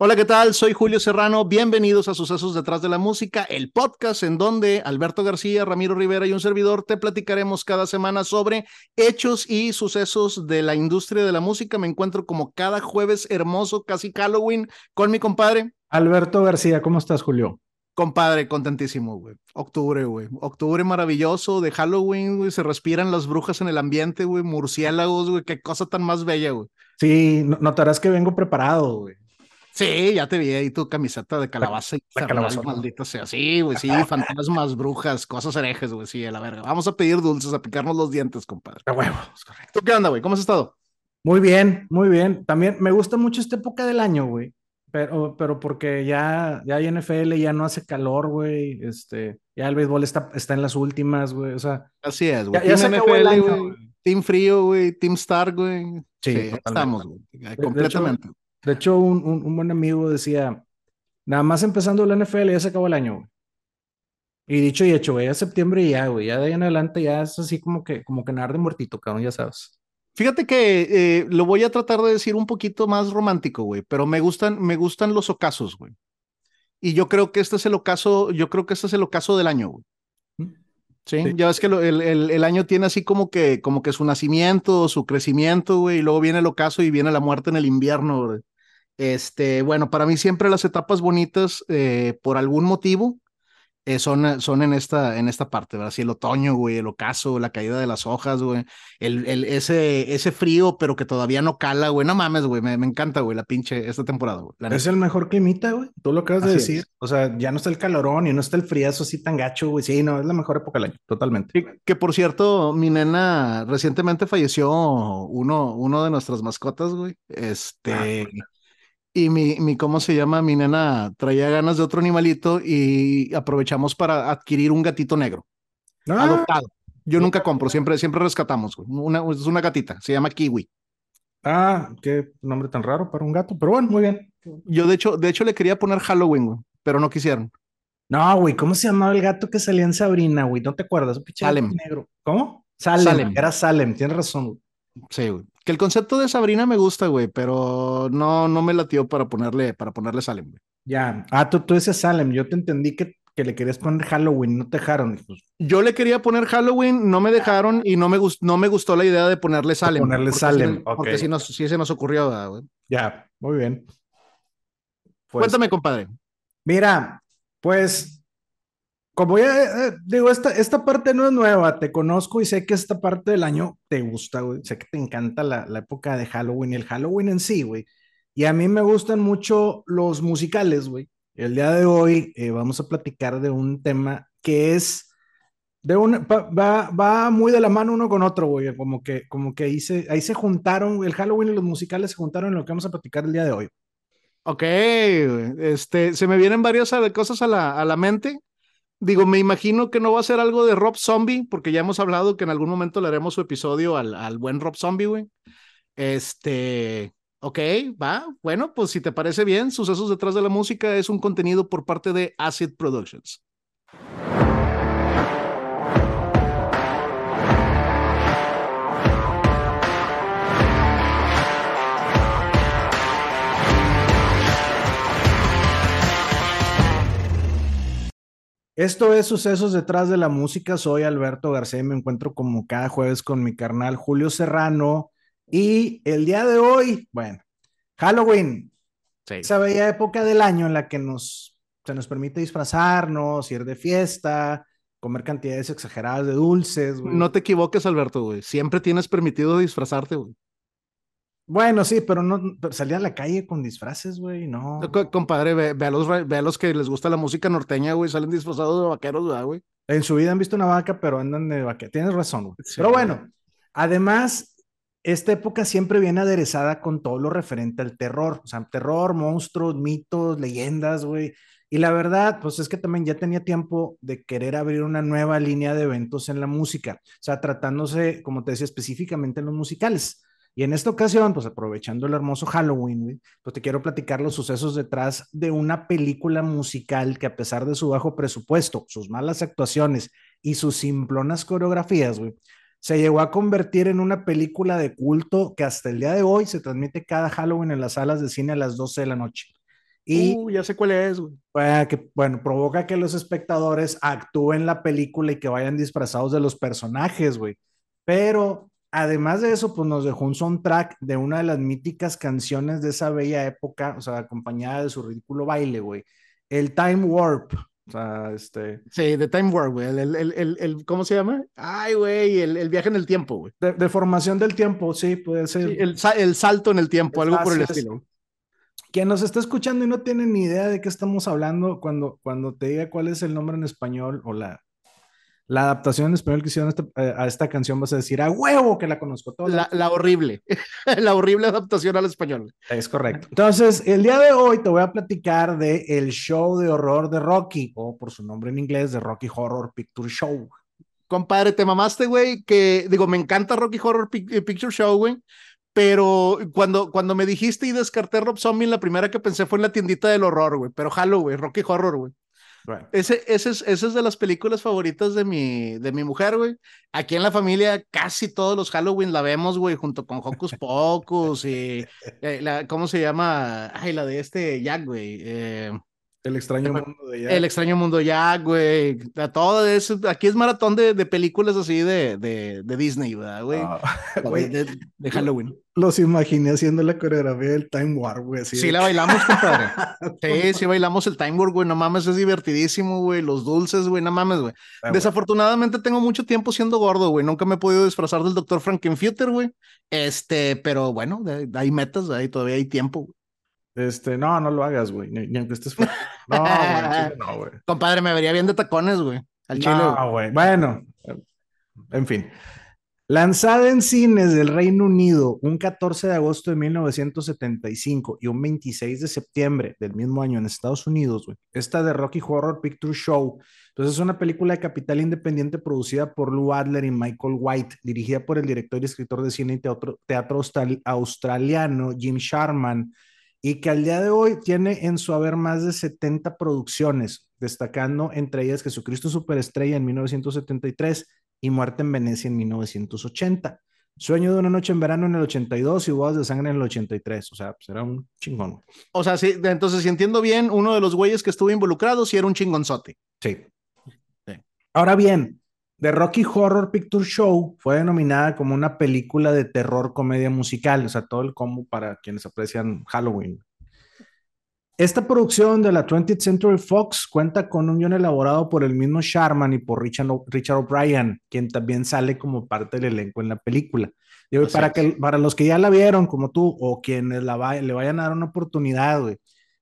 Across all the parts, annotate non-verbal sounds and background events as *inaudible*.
Hola, ¿qué tal? Soy Julio Serrano. Bienvenidos a Sucesos detrás de la música, el podcast en donde Alberto García, Ramiro Rivera y un servidor te platicaremos cada semana sobre hechos y sucesos de la industria de la música. Me encuentro como cada jueves hermoso, casi Halloween, con mi compadre. Alberto García, ¿cómo estás, Julio? Compadre, contentísimo, güey. Octubre, güey. Octubre maravilloso de Halloween, güey. Se respiran las brujas en el ambiente, güey. Murciélagos, güey. Qué cosa tan más bella, güey. Sí, notarás que vengo preparado, güey. Sí, ya te vi ahí tu camiseta de calabaza y la calabaza, maldito sea. Sí, güey, sí, *laughs* fantasmas, brujas, cosas herejes, güey, sí, a la verga. Vamos a pedir dulces, a picarnos los dientes, compadre. De huevo, es correcto. ¿Tú qué onda, güey? ¿Cómo has estado? Muy bien, muy bien. También me gusta mucho esta época del año, güey. Pero, pero porque ya, ya hay NFL, ya no hace calor, güey. Este, ya el béisbol está, está en las últimas, güey. O sea. Así es, güey. Ya, team NFL, güey. Team frío, güey. Team Star, güey. Sí, estamos, güey. Completamente. De hecho, un, buen amigo decía, nada más empezando la NFL ya se acabó el año, güey. Y dicho y hecho, güey, ya septiembre y ya, güey, ya de ahí en adelante ya es así como que, como que nada de muertito, cabrón, ya sabes. Fíjate que eh, lo voy a tratar de decir un poquito más romántico, güey, pero me gustan, me gustan los ocasos, güey. Y yo creo que este es el ocaso, yo creo que este es el ocaso del año, güey. ¿Sí? ya ves que el, el, el, año tiene así como que, como que su nacimiento, su crecimiento, güey, y luego viene el ocaso y viene la muerte en el invierno. Este, bueno, para mí siempre las etapas bonitas, eh, por algún motivo, eh, son, son en, esta, en esta parte, ¿verdad? Así el otoño, güey, el ocaso, la caída de las hojas, güey, el, el, ese, ese frío, pero que todavía no cala, güey, no mames, güey, me, me encanta, güey, la pinche, esta temporada, güey. Es el mejor climita, güey, tú lo acabas de decir, o sea, ya no está el calorón y no está el friazo así tan gacho, güey, sí, no, es la mejor época del año, totalmente. que por cierto, mi nena recientemente falleció uno, uno de nuestras mascotas, güey, este... Ah, y mi, mi, ¿cómo se llama? Mi nena traía ganas de otro animalito y aprovechamos para adquirir un gatito negro. Ah. Adoptado. Yo nunca compro, siempre, siempre rescatamos. Una, es una gatita, se llama Kiwi. Ah, qué nombre tan raro para un gato, pero bueno, muy bien. Yo de hecho, de hecho le quería poner Halloween, güey, pero no quisieron. No, güey, ¿cómo se llamaba el gato que salía en Sabrina, güey? ¿No te acuerdas? Salem. Negro. ¿Cómo? Salem. Salem. Era Salem, tienes razón. Sí, güey. Que el concepto de Sabrina me gusta, güey, pero no, no me latió para ponerle, para ponerle Salem, güey. Ya. Ah, tú, tú dices Salem. Yo te entendí que, que le querías poner Halloween, no te dejaron. Pues. Yo le quería poner Halloween, no me dejaron y no me, gustó, no me gustó la idea de ponerle Salem. ponerle Salem, Porque si, nos, si se nos ocurrió, güey. Ya, muy bien. Pues, Cuéntame, compadre. Mira, pues como ya eh, digo, esta, esta parte no es nueva, te conozco y sé que esta parte del año te gusta, güey. Sé que te encanta la, la época de Halloween y el Halloween en sí, güey. Y a mí me gustan mucho los musicales, güey. El día de hoy eh, vamos a platicar de un tema que es de un, va, va muy de la mano uno con otro, güey. Como que, como que ahí se, ahí se juntaron, el Halloween y los musicales se juntaron en lo que vamos a platicar el día de hoy. Ok, este, se me vienen varias cosas a la, a la mente. Digo, me imagino que no va a ser algo de Rob Zombie, porque ya hemos hablado que en algún momento le haremos su episodio al, al buen Rob Zombie, güey. Este, ok, va. Bueno, pues si te parece bien, Sucesos detrás de la música es un contenido por parte de Acid Productions. Esto es Sucesos detrás de la música. Soy Alberto García y me encuentro como cada jueves con mi carnal Julio Serrano. Y el día de hoy, bueno, Halloween. Sí. Esa bella época del año en la que nos, se nos permite disfrazarnos, ir de fiesta, comer cantidades exageradas de dulces. No te equivoques, Alberto, güey. Siempre tienes permitido disfrazarte, güey. Bueno, sí, pero no salir a la calle con disfraces, güey, no. compadre, ve, a los, ve, a los, que les gusta la música norteña, güey, salen disfrazados de vaqueros, güey? En su vida han visto una vaca, pero andan de vaqueros. Tienes razón, güey. pero bueno, además, esta época siempre viene aderezada con todo lo referente al terror. O sea, terror, monstruos, mitos, leyendas, güey. Y la verdad, pues es que también ya tenía tiempo de querer abrir una nueva línea de eventos en la música. O sea, tratándose, como te decía, específicamente en los musicales. Y en esta ocasión, pues aprovechando el hermoso Halloween, pues te quiero platicar los sucesos detrás de una película musical que a pesar de su bajo presupuesto, sus malas actuaciones y sus simplonas coreografías, güey, se llegó a convertir en una película de culto que hasta el día de hoy se transmite cada Halloween en las salas de cine a las 12 de la noche. Y uh, ya sé cuál es, güey. que, bueno, provoca que los espectadores actúen la película y que vayan disfrazados de los personajes, güey. Pero además de eso, pues nos dejó un soundtrack de una de las míticas canciones de esa bella época, o sea, acompañada de su ridículo baile, güey. El Time Warp. O sea, este. Sí, The Time Warp, güey. El, el, el, el, ¿Cómo se llama? Ay, güey, el, viaje en el tiempo, güey. De, formación del tiempo, sí, puede ser. el, salto en el tiempo, algo por el estilo. Quien nos está escuchando y no tiene ni idea de qué estamos hablando, cuando, cuando te diga cuál es el nombre en español o la, la adaptación en español que hicieron eh, a esta canción, vas a decir, a huevo que la conozco. Toda la, horrible, *laughs* la horrible adaptación al español. Es correcto. Entonces, el día de hoy te voy a platicar de el show de horror de Rocky, o por su nombre en inglés, de Rocky Horror Picture Show. Compadre, te mamaste, güey, que digo, me encanta Rocky Horror eh, Picture Show, güey, pero cuando, cuando me dijiste y descarté Rob Zombie, la primera que pensé fue en la tiendita del horror, güey. Pero jalo, güey, Rocky Horror, güey. Ese, ese, es, ese es de las películas favoritas de mi, de mi mujer, güey. Aquí en la familia, casi todos los Halloween la vemos, güey, junto con Hocus Pocus y eh, la, ¿cómo se llama? Ay, la de este Jack, güey. Eh, el extraño mundo de Jack. El extraño mundo Jack, güey. Todo eso. Aquí es maratón de, de películas así de, de, de Disney, ¿verdad, güey? Ah, de, Halloween. Los imaginé haciendo la coreografía del Time War, güey. Sí, la bailamos, compadre. *laughs* sí, sí bailamos el Time War, güey. No mames, es divertidísimo, güey. Los dulces, güey. No mames, güey. Ah, Desafortunadamente tengo mucho tiempo siendo gordo, güey. Nunca me he podido disfrazar del Dr. Frankenfutter, güey. Este, pero bueno, hay metas, ahí todavía hay tiempo, güey. Este, no, no lo hagas, güey. Ni, aunque estés. *laughs* No, güey, no, güey. Compadre, me vería bien de tacones, güey. Al chile. No, güey. Bueno, en fin. Lanzada en cines del Reino Unido un 14 de agosto de 1975 y un 26 de septiembre del mismo año en Estados Unidos, güey. Esta de Rocky Horror Picture Show. Entonces es una película de capital independiente producida por Lou Adler y Michael White, dirigida por el director y escritor de cine y teatro, teatro australiano Jim Sharman y que al día de hoy tiene en su haber más de 70 producciones, destacando entre ellas Jesucristo Superestrella en 1973 y Muerte en Venecia en 1980. Sueño de una noche en verano en el 82 y Bodas de Sangre en el 83. O sea, pues era un chingón. O sea, sí, entonces si entiendo bien, uno de los güeyes que estuvo involucrado sí era un chingonzote. Sí. sí. Ahora bien, The Rocky Horror Picture Show fue denominada como una película de terror comedia musical, o sea, todo el combo para quienes aprecian Halloween. Esta producción de la 20th Century Fox cuenta con un guion elaborado por el mismo Sharman y por Richard, Richard O'Brien, quien también sale como parte del elenco en la película. para, que, para los que ya la vieron, como tú, o quienes la le vayan a dar una oportunidad, güey.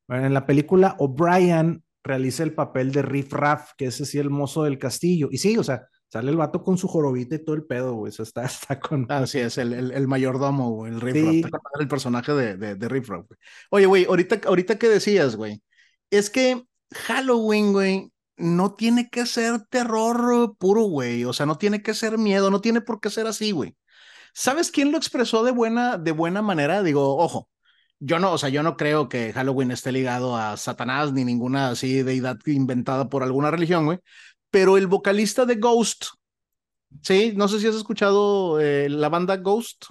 en la película, O'Brien realiza el papel de Riff Raff, que es así el mozo del castillo. Y sí, o sea, Sale el vato con su jorobita y todo el pedo, güey. Eso está, *laughs* está con. Así es, el, el, mayordomo, el Riff el personaje de, de, de Riff Oye, güey, ahorita, ahorita que decías, güey, es que Halloween, güey, no tiene que ser terror puro, güey. O sea, no tiene que ser miedo, no tiene por qué ser así, güey. ¿Sabes quién lo expresó de buena, de buena manera? Digo, ojo, yo no, o sea, yo no creo que Halloween esté ligado a Satanás ni ninguna así deidad inventada por alguna religión, güey pero el vocalista de Ghost, sí, no sé si has escuchado eh, la banda Ghost.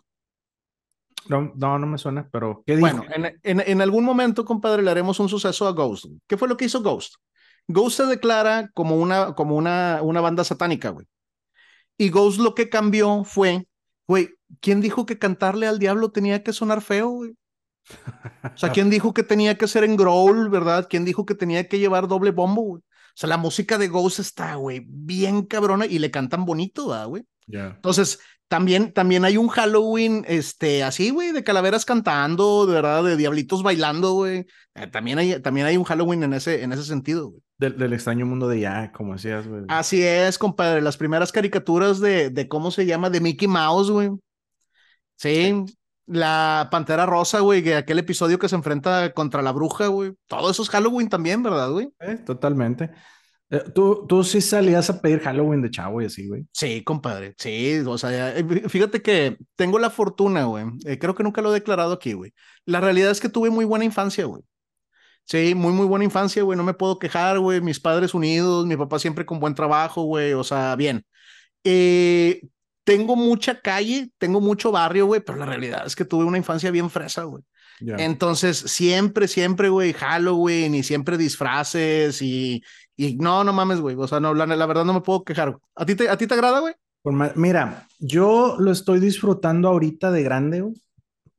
No, no, no me suena, pero ¿qué Bueno, en, en, algún momento, compadre, le haremos un suceso a Ghost. ¿Qué fue lo que hizo Ghost? Ghost se declara como una, como una, una banda satánica, güey. Y Ghost lo que cambió fue, güey, ¿quién dijo que cantarle al diablo tenía que sonar feo, güey? O sea, ¿quién dijo que tenía que ser en growl, verdad? ¿Quién dijo que tenía que llevar doble bombo, güey? O sea, la música de Ghost está, güey, bien cabrona y le cantan bonito, güey? Entonces, también, también hay un Halloween, este, así, güey, de calaveras cantando, de verdad, de diablitos bailando, güey. Eh, también, hay, también hay un Halloween en ese, en ese sentido, güey. Del, extraño mundo de ya, como decías, güey. Así es, compadre, las primeras caricaturas de, de cómo se llama, de Mickey Mouse, güey. Sí, la Pantera Rosa, güey, que aquel episodio que se enfrenta contra la bruja, güey. Todo eso es Halloween también, ¿verdad, güey? Eh, totalmente. Eh, ¿Tú, tú sí salías a pedir Halloween de chavo y así, güey. Sí, compadre. Sí, o sea, eh, fíjate que tengo la fortuna, güey. creo que nunca lo he declarado aquí, güey. La realidad es que tuve muy buena infancia, güey. Sí, muy, muy buena infancia, güey. No me puedo quejar, güey. Mis padres unidos, mi papá siempre con buen trabajo, güey. O sea, bien. Eh, tengo mucha calle, tengo mucho barrio, güey, pero la realidad es que tuve una infancia bien fresa, güey. Entonces, siempre, siempre, güey, Halloween y siempre disfraces y, y no, no mames, güey. O sea, no, la, la, verdad no me puedo quejar. ¿A ti te, a ti te agrada, güey? Mira, yo lo estoy disfrutando ahorita de grande, güey.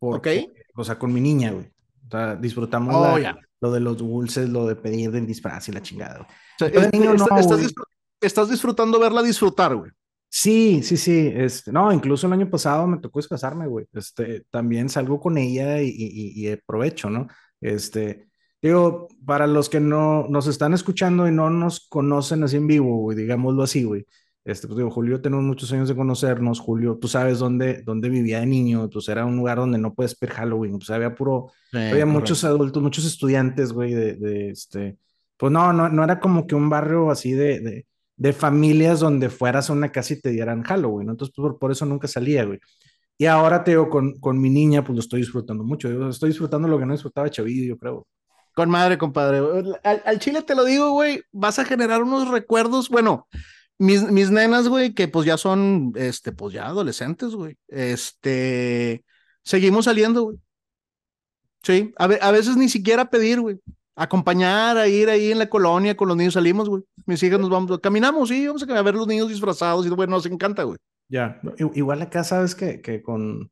ok. O sea, con mi niña, güey. O sea, disfrutamos oh, lo de los dulces, lo de pedir del disfraz y la chingada. O sea, estás, estás, disfrutando verla disfrutar, güey. Sí, sí, sí. Este, no, incluso el año pasado me tocó casarme, güey. Este, también salgo con ella y, y, y, aprovecho, ¿no? Este, digo, para los que no nos están escuchando y no nos conocen así en vivo, güey, digámoslo así, güey. Este, pues digo, Julio, tenemos muchos años de conocernos. Julio, tú sabes dónde, dónde vivía de niño. Pues era un lugar donde no puedes ver Halloween. Pues había puro, había muchos adultos, muchos estudiantes, güey, de, de, este. Pues no, no, no era como que un barrio así de, de, de familias donde fueras a una casa y te dieran Halloween. Entonces, pues, por, por, eso nunca salía, güey. Y ahora te digo, con, con mi niña, pues lo estoy disfrutando mucho. Yo estoy disfrutando lo que no disfrutaba Chavillo, yo creo. Con madre, compadre. Al, al chile te lo digo, güey, vas a generar unos recuerdos, bueno, mis, mis nenas, güey, que pues ya son, este, pues ya adolescentes, güey. Este, seguimos saliendo, güey. Sí, a, a veces ni siquiera pedir, güey. Acompañar a ir ahí en la colonia con los niños salimos, güey. Mis hijas nos vamos, caminamos, sí, vamos a ver los niños disfrazados y, bueno, nos encanta, güey. Ya, igual acá sabes que, que con,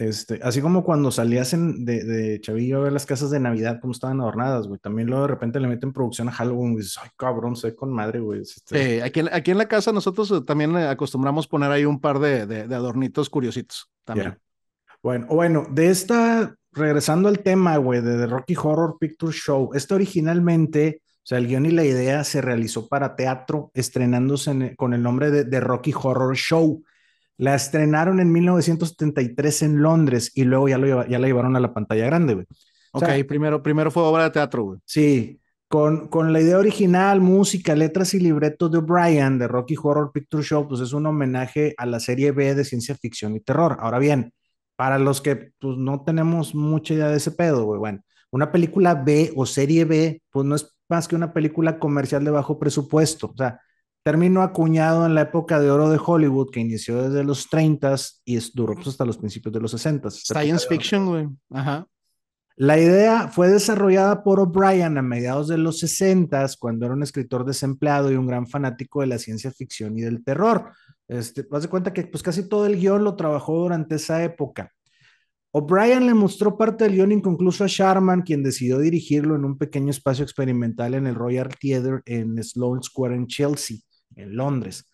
este, así como cuando salías en, de, de, Chavillo a ver las casas de Navidad, cómo estaban adornadas, güey. También luego de repente le meten producción a Halloween y dices, ay, cabrón, soy con madre, güey. Este... aquí, aquí en la casa nosotros eh, también eh, acostumbramos poner ahí un par de, de, de adornitos curiositos también. Bueno, bueno, de esta, regresando al tema, güey, de The Rocky Horror Picture Show, este originalmente, o sea, el guion y la idea se realizó para teatro, estrenándose con el nombre de The Rocky Horror Show la estrenaron en 1973 en Londres y luego ya, lo, ya la llevaron a la pantalla grande, güey. ok, primero, primero fue obra de teatro, güey. Sí, con, con, la idea original, música, letras y libretos de O'Brien, de Rocky Horror Picture Show, pues es un homenaje a la serie B de ciencia ficción y terror. Ahora bien, para los que pues, no tenemos mucha idea de ese pedo, güey, bueno, una película B o serie B, pues no es más que una película comercial de bajo presupuesto. O sea, término acuñado en la época de oro de Hollywood que inició desde los 30 y duró pues, hasta los principios de los 60. Science fiction, güey. Ajá. La idea fue desarrollada por O'Brien a mediados de los 60 cuando era un escritor desempleado y un gran fanático de la ciencia ficción y del terror. Este, vas de cuenta que pues casi todo el guion lo trabajó durante esa época. O'Brien le mostró parte del guion inconcluso a Sharman, quien decidió dirigirlo en un pequeño espacio experimental en el Royal Theatre en Sloane Square en Chelsea en Londres.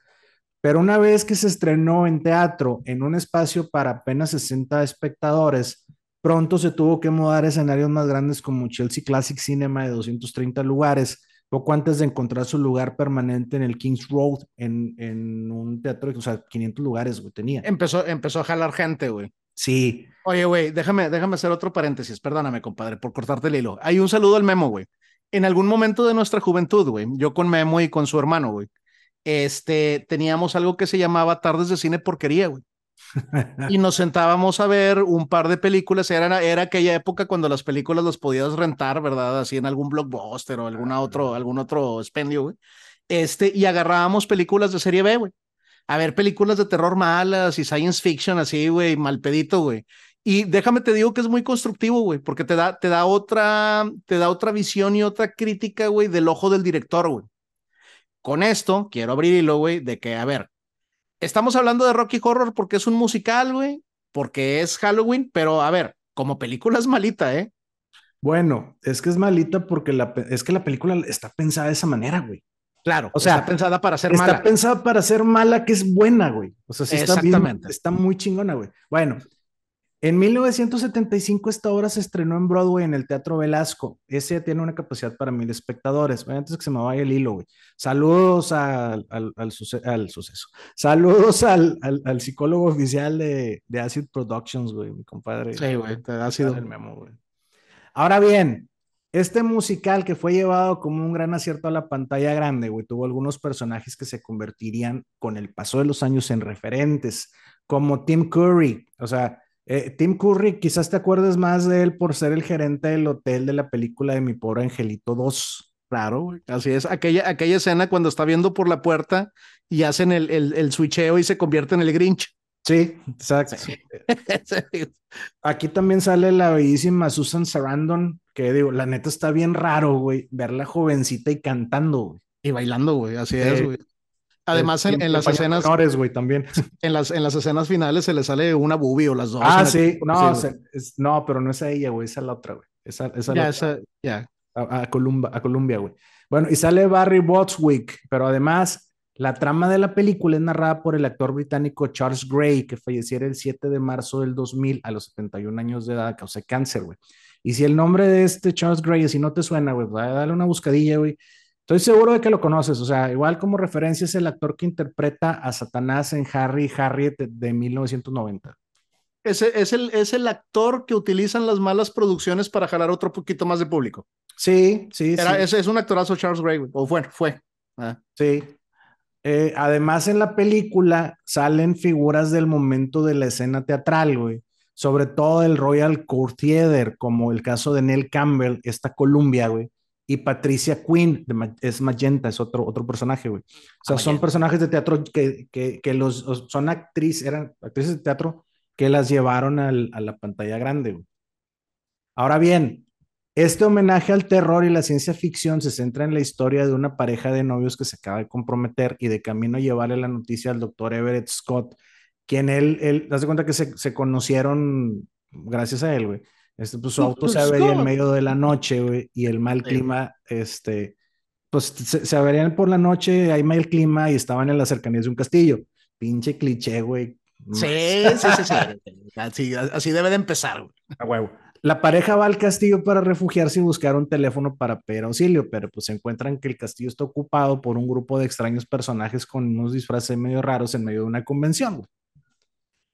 Pero una vez que se estrenó en teatro en un espacio para apenas 60 espectadores, pronto se tuvo que mudar a escenarios más grandes como Chelsea Classic Cinema de 230 lugares, poco antes de encontrar su lugar permanente en el King's Road, en, en un teatro, o sea, 500 lugares, güey, tenía. Empezó, empezó a jalar gente, güey. Sí. Oye, güey, déjame, déjame hacer otro paréntesis, perdóname, compadre, por cortarte el hilo. Hay un saludo al Memo, güey. En algún momento de nuestra juventud, güey, yo con Memo y con su hermano, güey, este, teníamos algo que se llamaba tardes de cine porquería, güey. *laughs* y nos sentábamos a ver un par de películas. Era, era aquella época cuando las películas las podías rentar, ¿verdad? Así en algún blockbuster o alguna otro, algún otro expendio, güey. Este, y agarrábamos películas de serie B, güey. A ver películas de terror malas y science fiction así, güey, mal pedito, güey. Y déjame te digo que es muy constructivo, güey, porque te da, te da otra, te da otra visión y otra crítica, güey, del ojo del director, güey. Con esto, quiero abrir hilo, güey, de que, a ver, estamos hablando de Rocky Horror porque es un musical, güey, porque es Halloween, pero a ver, como película es malita, ¿eh? Bueno, es que es malita porque la, es que la película está pensada de esa manera, güey. Claro, o sea, está pensada para ser mala. Está pensada para ser mala, que es buena, güey. O sea, sí está, bien, está muy chingona, güey. Bueno, en 1975 esta obra se estrenó en Broadway en el Teatro Velasco. Ese tiene una capacidad para mil espectadores. Bueno, antes que se me vaya el hilo, güey. Saludos al, al, al, suceso. Saludos al, psicólogo oficial de, de, Acid Productions, güey, mi compadre. Sí, güey, ha sido el memo, güey. Ahora bien, este musical que fue llevado como un gran acierto a la pantalla grande, güey, tuvo algunos personajes que se convertirían con el paso de los años en referentes, como Tim Curry, o sea, eh, Tim Curry, quizás te acuerdes más de él por ser el gerente del hotel de la película de Mi Pobre Angelito 2. Claro, así es. Aquella, aquella escena cuando está viendo por la puerta y hacen el, el, el switcheo y se convierte en el Grinch. Sí, exacto. *laughs* Aquí también sale la bellísima Susan Sarandon, que digo, la neta está bien raro, güey, verla jovencita y cantando, güey. Y bailando, güey, así es, güey. Además, en, las escenas. güey, también. *laughs* En las, en las escenas finales se le sale una boobie o las dos. Ah, sí, no, no, pero no es a ella, güey, es a la otra, güey. Esa, esa ya, esa, ya. A, a, Columbia, a Columbia, güey. Bueno, y sale Barry Botswick, pero además la trama de la película es narrada por el actor británico Charles Gray, que falleciera el 7 de marzo del 2000 a los 71 años de edad a causa de cáncer, güey. Y si el nombre de este Charles Gray, si no te suena, güey, pues, dale una buscadilla, güey. Estoy seguro de que lo conoces, o sea, igual como referencia es el actor que interpreta a Satanás en Harry Harriet de, 1990. Es, es, el, es el actor que utilizan las malas producciones para jalar otro poquito más de público. Sí, sí, sí. Es, es, un actorazo Charles Gray, o bueno, fue. Ah. Sí, eh, además, en la película salen figuras del momento de la escena teatral, güey. Sobre todo el Royal Court Theater, como el caso de Nell Campbell, esta Columbia, güey. Y Patricia Quinn, es Magenta, es otro, otro personaje, güey. O sea, son personajes de teatro que, que, que los, son actrices, eran actrices de teatro que las llevaron a la pantalla grande, güey. Ahora bien, este homenaje al terror y la ciencia ficción se centra en la historia de una pareja de novios que se acaba de comprometer y de camino a llevarle la noticia al doctor Everett Scott, quien él, él, das cuenta que se, se, conocieron gracias a él, güey. Este, pues su auto se avería en medio de la noche, güey, y el mal clima, este, pues se, se averían por la noche, hay mal clima y estaban en las cercanías de un castillo. Pinche cliché, güey. Sí, sí, sí, sí. *laughs* Así, así debe de empezar, güey. A huevo. La pareja va al castillo para refugiarse y buscar un teléfono para pedir auxilio, pero pues se encuentran que el castillo está ocupado por un grupo de extraños personajes con unos disfraces medio raros en medio de una convención.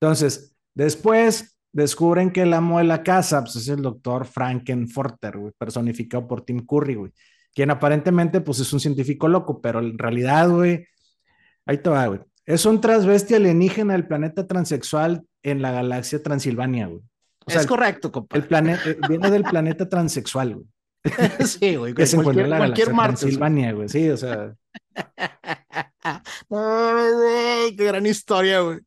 Entonces, después descubren que el amo de la casa pues, es el doctor Frankenforter, personificado por Tim Curry, güey, quien aparentemente pues es un científico loco, pero en realidad, güey, ahí te va, güey. Es un transvesti alienígena del planeta transexual en la galaxia Transilvania, güey es correcto, compadre. El planeta eh, viene del planeta transexual, güey. *laughs* sí, güey. Que se encuentra en la cualquier Transilvania, güey. Sí, o sea. *laughs* qué gran historia, güey.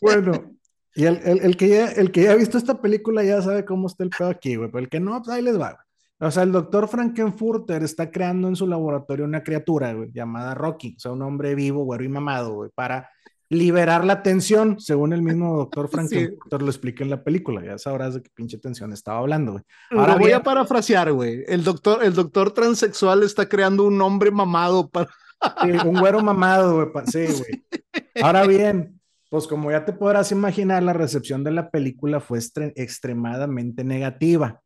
bueno, y el, el, el, que ya, el que ya ha visto esta película ya sabe cómo está el pedo aquí, güey. Pero el que no, pues ahí les va, güey. O sea, el doctor Frankenfurter está creando en su laboratorio una criatura, güey, llamada Rocky, o sea, un hombre vivo, güero y mamado, güey, para liberar la tensión, según el mismo doctor *laughs* Franklin lo explica en la película. Ya sabrás de qué pinche tensión estaba hablando, güey. Ahora voy a parafrasear, güey. El doctor, el doctor transexual está creando un hombre mamado para. un güero mamado, güey. Sí, güey. *laughs* Ahora bien, pues como ya te podrás imaginar, la recepción de la película fue extremadamente negativa.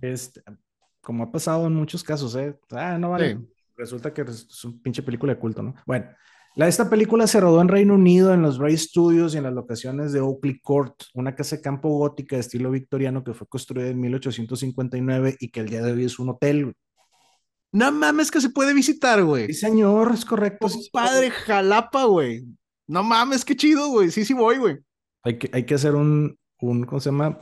Este, como ha pasado en muchos casos, ¿eh? Ah, no vale. Resulta que es un pinche película de culto, ¿no? Bueno, la, esta película se rodó en Reino Unido, en los Bray Studios y en las locaciones de Oakley Court, una casa de campo gótica de estilo victoriano que fue construida en 1859 y que el día de hoy es un hotel. No mames que se puede visitar, güey. Sí, señor, es correcto. padre Jalapa, güey. No mames, qué chido, güey. Sí, sí voy, güey. Hay que, hay que hacer un, un, ¿cómo se llama?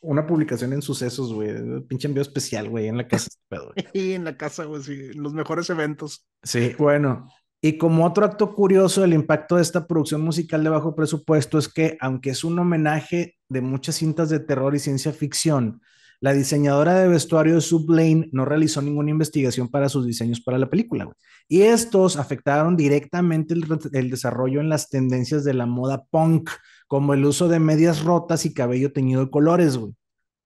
Una publicación en sucesos, güey. Pinche envío especial, güey, en la casa. *laughs* Sí, en la casa, güey, sí. En los mejores eventos. Sí, bueno. Y como otro acto curioso del impacto de esta producción musical de bajo presupuesto es que, aunque es un homenaje de muchas cintas de terror y ciencia ficción, la diseñadora de vestuario de Sublane no realizó ninguna investigación para sus diseños para la película. Y estos afectaron directamente el, desarrollo en las tendencias de la moda punk, como el uso de medias rotas y cabello teñido de colores, güey.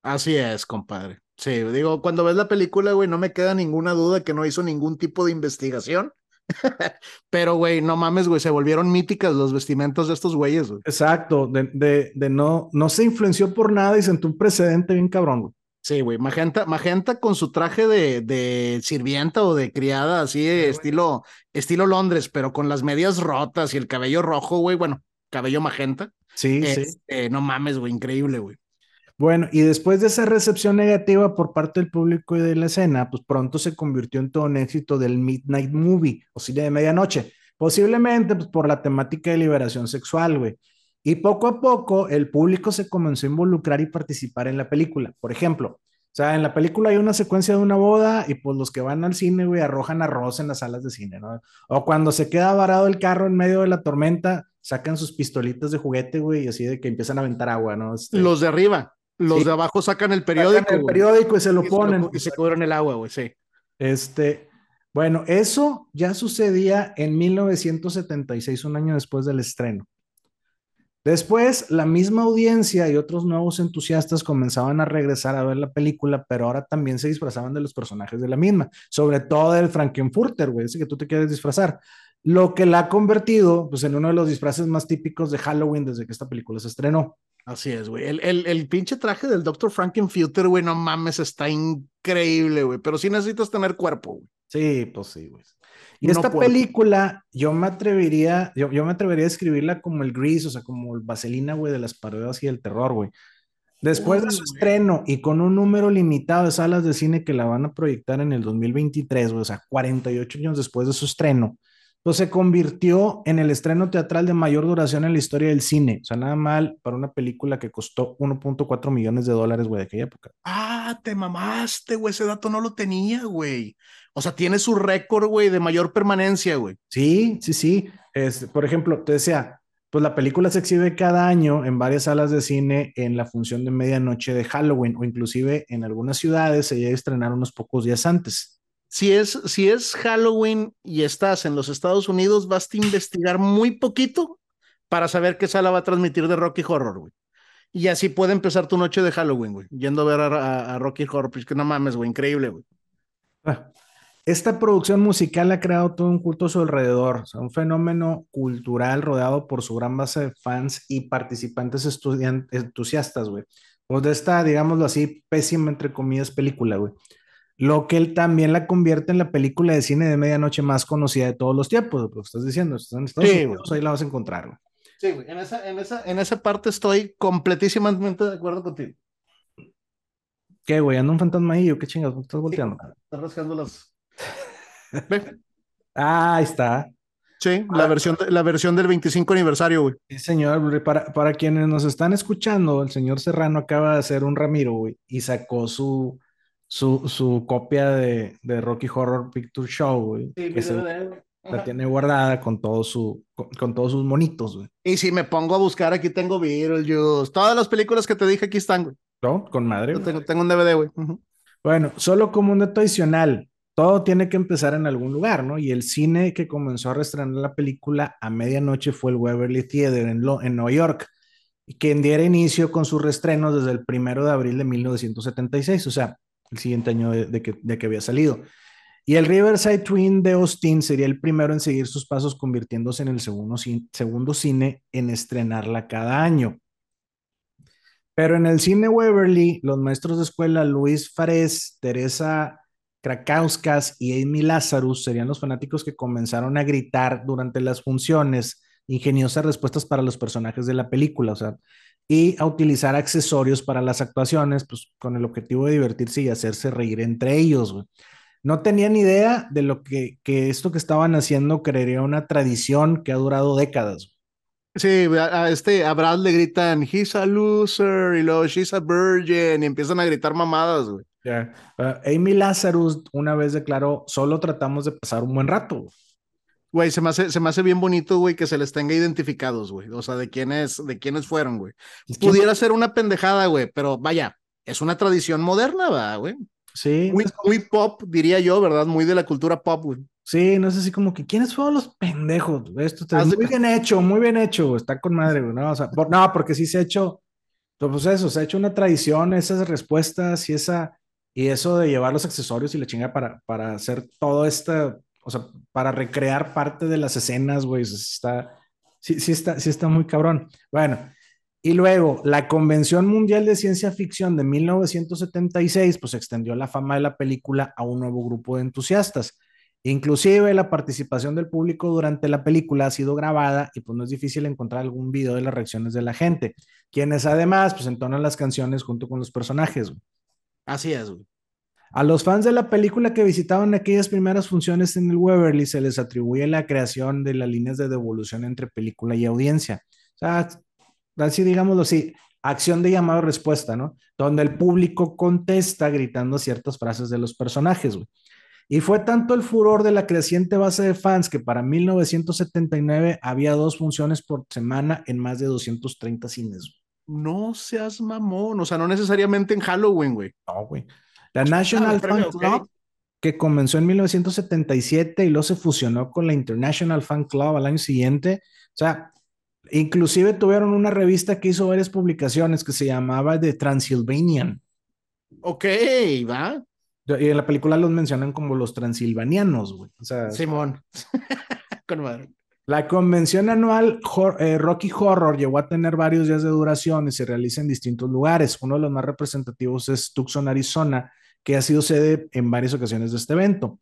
Así es, compadre. Sí, digo, cuando ves la película, güey, no me queda ninguna duda que no hizo ningún tipo de investigación *laughs* Pero, güey, no mames, güey, se volvieron míticas los vestimentos de estos güeyes, güey. Exacto, de, de, no, no se influenció por nada y sentó un precedente bien cabrón, güey. Sí, güey, Magenta, Magenta con su traje de, de sirvienta o de criada, así estilo, estilo Londres, pero con las medias rotas y el cabello rojo, güey, bueno, cabello magenta. Sí, sí. Este, no mames, güey, increíble, güey. Bueno, y después de esa recepción negativa por parte del público y de la escena, pues pronto se convirtió en todo un éxito del Midnight Movie o cine de medianoche, posiblemente pues, por la temática de liberación sexual, güey. Y poco a poco el público se comenzó a involucrar y participar en la película. Por ejemplo, o sea, en la película hay una secuencia de una boda y pues los que van al cine, güey, arrojan arroz en las salas de cine, ¿no? O cuando se queda varado el carro en medio de la tormenta, sacan sus pistolitas de juguete, güey, y así de que empiezan a aventar agua, ¿no? Este... Los de arriba. Los de abajo sacan el periódico. Sacan el periódico y se lo ponen. y se cubren el agua, güey, sí. Este, bueno, eso ya sucedía en 1976, un año después del estreno. Después, la misma audiencia y otros nuevos entusiastas comenzaban a regresar a ver la película, pero ahora también se disfrazaban de los personajes de la misma, sobre todo del Frankenfurter, güey, ese que tú te quieres disfrazar. Lo que la ha convertido pues, en uno de los disfraces más típicos de Halloween desde que esta película se estrenó. Así es, güey. El, el, el, pinche traje del Dr. Frankenfurter, güey, no mames, está increíble, güey. Pero sí necesitas tener cuerpo, güey. Sí, pues sí, güey. Y esta película, yo me atrevería, yo, yo, me atrevería a escribirla como el Grease, o sea, como el Vaselina, güey, de las parodias y el terror, güey. Después de su estreno y con un número limitado de salas de cine que la van a proyectar en el 2023, güey, o sea, 48 años después de su estreno, pues se convirtió en el estreno teatral de mayor duración en la historia del cine. O sea, nada mal para una película que costó 1.4 millones de dólares, güey, de aquella época. Ah, te mamaste, güey, ese dato no lo tenía, güey. O sea, tiene su récord, güey, de mayor permanencia, güey. Sí, sí, sí. Es, por ejemplo, te decía, pues la película se exhibe cada año en varias salas de cine en la función de medianoche de Halloween o inclusive en algunas ciudades se llega a estrenar unos pocos días antes si es, si es Halloween y estás en los Estados Unidos, vas a investigar muy poquito para saber qué sala va a transmitir de Rocky Horror, güey. Y así puede empezar tu noche de Halloween, güey, yendo a ver a, Rocky Horror, pues que no mames, güey, increíble, güey. Ah, esta producción musical ha creado todo un culto a su alrededor, o sea, un fenómeno cultural rodeado por su gran base de fans y participantes entusiastas, güey. Pues de esta, digámoslo así, pésima, entre comillas, película, güey lo que él también la convierte en la película de cine de medianoche más conocida de todos los tiempos, lo que estás diciendo. En Estados sí, Unidos, ahí la vas a encontrar. Güey. Sí, güey. En esa, en, esa, en esa parte estoy completísimamente de acuerdo contigo. ¿Qué, güey? ¿Anda un fantasma ahí o qué chingas? ¿Estás volteando? estás rascando las... ah, ahí está. Sí, la, versión, la versión del 25 aniversario, güey. Sí, señor. Para, para quienes nos están escuchando, el señor Serrano acaba de hacer un Ramiro, güey, y sacó su su, su copia de, de, Rocky Horror Picture Show, güey. Sí, que la tiene guardada con, todo su, con, todos sus monitos, güey. Y si me pongo a buscar, aquí tengo Beetlejuice. Todas las películas que te dije aquí están, güey. ¿No? Con madre. tengo, tengo, un DVD, güey. Bueno, solo como un dato adicional, todo tiene que empezar en algún lugar, ¿no? Y el cine que comenzó a reestrenar la película a medianoche fue el Waverly Theater en, en Nueva York, quien diera inicio con sus reestrenos desde el primero de abril de 1976. O sea, el siguiente año de, que, de que había salido. Y el Riverside Twin de Austin sería el primero en seguir sus pasos, convirtiéndose en el segundo, segundo cine en estrenarla cada año. Pero en el cine Waverly, los maestros de escuela Luis Fares, Teresa Krakauskas y Amy Lazarus serían los fanáticos que comenzaron a gritar durante las funciones ingeniosas respuestas para los personajes de la película. O sea, y a utilizar accesorios para las actuaciones, pues con el objetivo de divertirse y hacerse reír entre ellos. No tenían idea de lo que, que esto que estaban haciendo crearía una tradición que ha durado décadas. Sí, a, este, a Brad le gritan, he's a loser, y luego she's a virgin, y empiezan a gritar mamadas, güey. Ah, Amy Lazarus una vez declaró, solo tratamos de pasar un buen rato. Güey, se me hace, se me hace bien bonito, güey, que se les tenga identificados, güey. O sea, de quiénes, de quiénes fueron, güey. Pudiera ser una pendejada, güey, pero vaya, es una tradición moderna, güey. Sí. Muy, muy, pop, diría yo, ¿verdad? Muy de la cultura pop, güey. Sí, no es así como que quiénes fueron los pendejos. Esto está muy bien hecho, muy bien hecho, está con madre, güey. No, o sea, no, porque sí se ha hecho, pues eso, se ha hecho una tradición, esas respuestas y esa, y eso de llevar los accesorios y la chinga para, para hacer todo este o sea, para recrear parte de las escenas, güey, está, sí, está, sí está muy cabrón. Bueno, y luego, la Convención Mundial de Ciencia Ficción de 1976, pues extendió la fama de la película a un nuevo grupo de entusiastas. Inclusive la participación del público durante la película ha sido grabada y pues no es difícil encontrar algún video de las reacciones de la gente, quienes además pues entonan las canciones junto con los personajes. Así es, güey. A los fans de la película que visitaban aquellas primeras funciones en el Waverly se les atribuye la creación de las líneas de devolución entre película y audiencia. O sea, así digámoslo así, acción de llamado-respuesta, ¿no? Donde el público contesta gritando ciertas frases de los personajes, güey. Y fue tanto el furor de la creciente base de fans que para 1979 había dos funciones por semana en más de 230 cines. No seas mamón, o sea, no necesariamente en Halloween, güey. No, güey. La National Fan Club, que comenzó en 1977 y luego se fusionó con la International Fan Club al año siguiente. O sea, inclusive tuvieron una revista que hizo varias publicaciones que se llamaba The Transylvanian. Ok, va. Y en la película los mencionan como los transilvanianos, güey. O sea, Simón. *laughs* Con madre. La convención anual eh, Rocky Horror llegó a tener varios días de duración y se realiza en distintos lugares. Uno de los más representativos es Tucson, Arizona, que ha sido sede en varias ocasiones de este evento.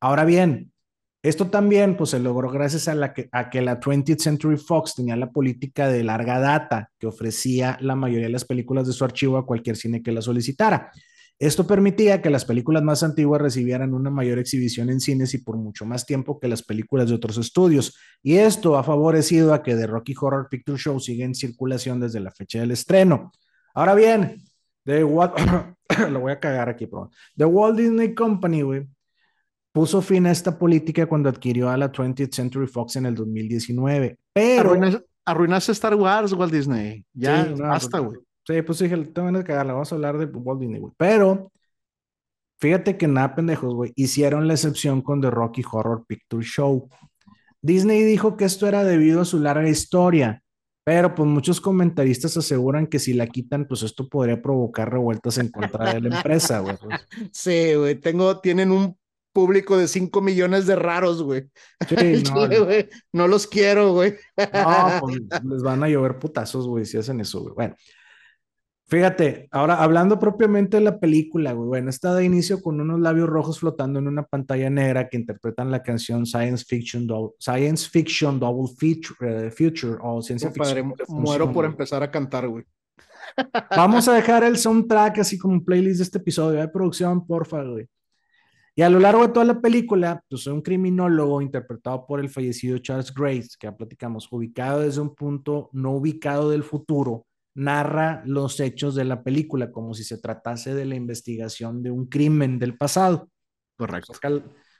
Ahora bien, esto también pues, se logró gracias a, la que, a que la 20th Century Fox tenía la política de larga data que ofrecía la mayoría de las películas de su archivo a cualquier cine que la solicitara. Esto permitía que las películas más antiguas recibieran una mayor exhibición en cines y por mucho más tiempo que las películas de otros estudios. Y esto ha favorecido a que The Rocky Horror Picture Show siga en circulación desde la fecha del estreno. Ahora bien, The Walt, *coughs* lo voy a cagar aquí, pronto. The Walt Disney Company, güey, puso fin a esta política cuando adquirió a la 20th Century Fox en el 2019. Pero arruinaste, Star Wars, Walt Disney. Ya, basta, güey. Sí, pues dije, tengo que cagarla, vamos a hablar de Walt Disney, güey. Pero, fíjate que nada pendejos, güey, hicieron la excepción con The Rocky Horror Picture Show. Disney dijo que esto era debido a su larga historia, pero pues muchos comentaristas aseguran que si la quitan, pues esto podría provocar revueltas en contra de la empresa, güey. Pues. Sí, güey, tengo, tienen un público de 5 millones de raros, güey. Sí, no, güey. no los quiero, güey. No, pues les van a llover putazos, güey, si hacen eso, güey. Bueno, Fíjate, ahora hablando propiamente de la película, güey, bueno, está de inicio con unos labios rojos flotando en una pantalla negra que interpretan la canción Science Fiction, Science Fiction Double Feature, eh, Future o Ciencia Ficción. muero por empezar a cantar, güey. *laughs* Vamos a dejar el soundtrack así como un playlist de este episodio de producción, porfa, güey. Y a lo largo de toda la película, pues un criminólogo interpretado por el fallecido Charles Grace, que ya platicamos, ubicado desde un punto no ubicado del futuro, narra los hechos de la película como si se tratase de la investigación de un crimen del pasado. Correcto.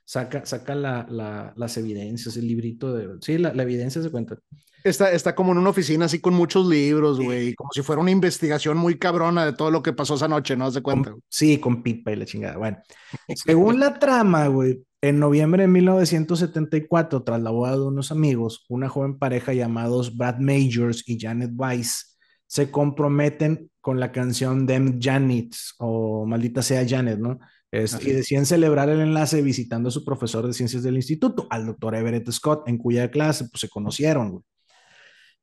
Saca, saca, las evidencias, el librito de... Sí, la, evidencia se cuenta. Está, está como en una oficina así con muchos libros, güey, como si fuera una investigación muy cabrona de todo lo que pasó esa noche, ¿no? ¿Se cuenta? sí, con pipa y la chingada. Bueno, según la trama, güey, en noviembre de 1974, tras la boda de unos amigos, una joven pareja llamados Brad Majors y Janet Weiss se comprometen con la canción Dem Janet o Maldita sea Janet, ¿no? y deciden celebrar el enlace visitando a su profesor de ciencias del instituto, al doctor Everett Scott, en cuya clase pues, se conocieron.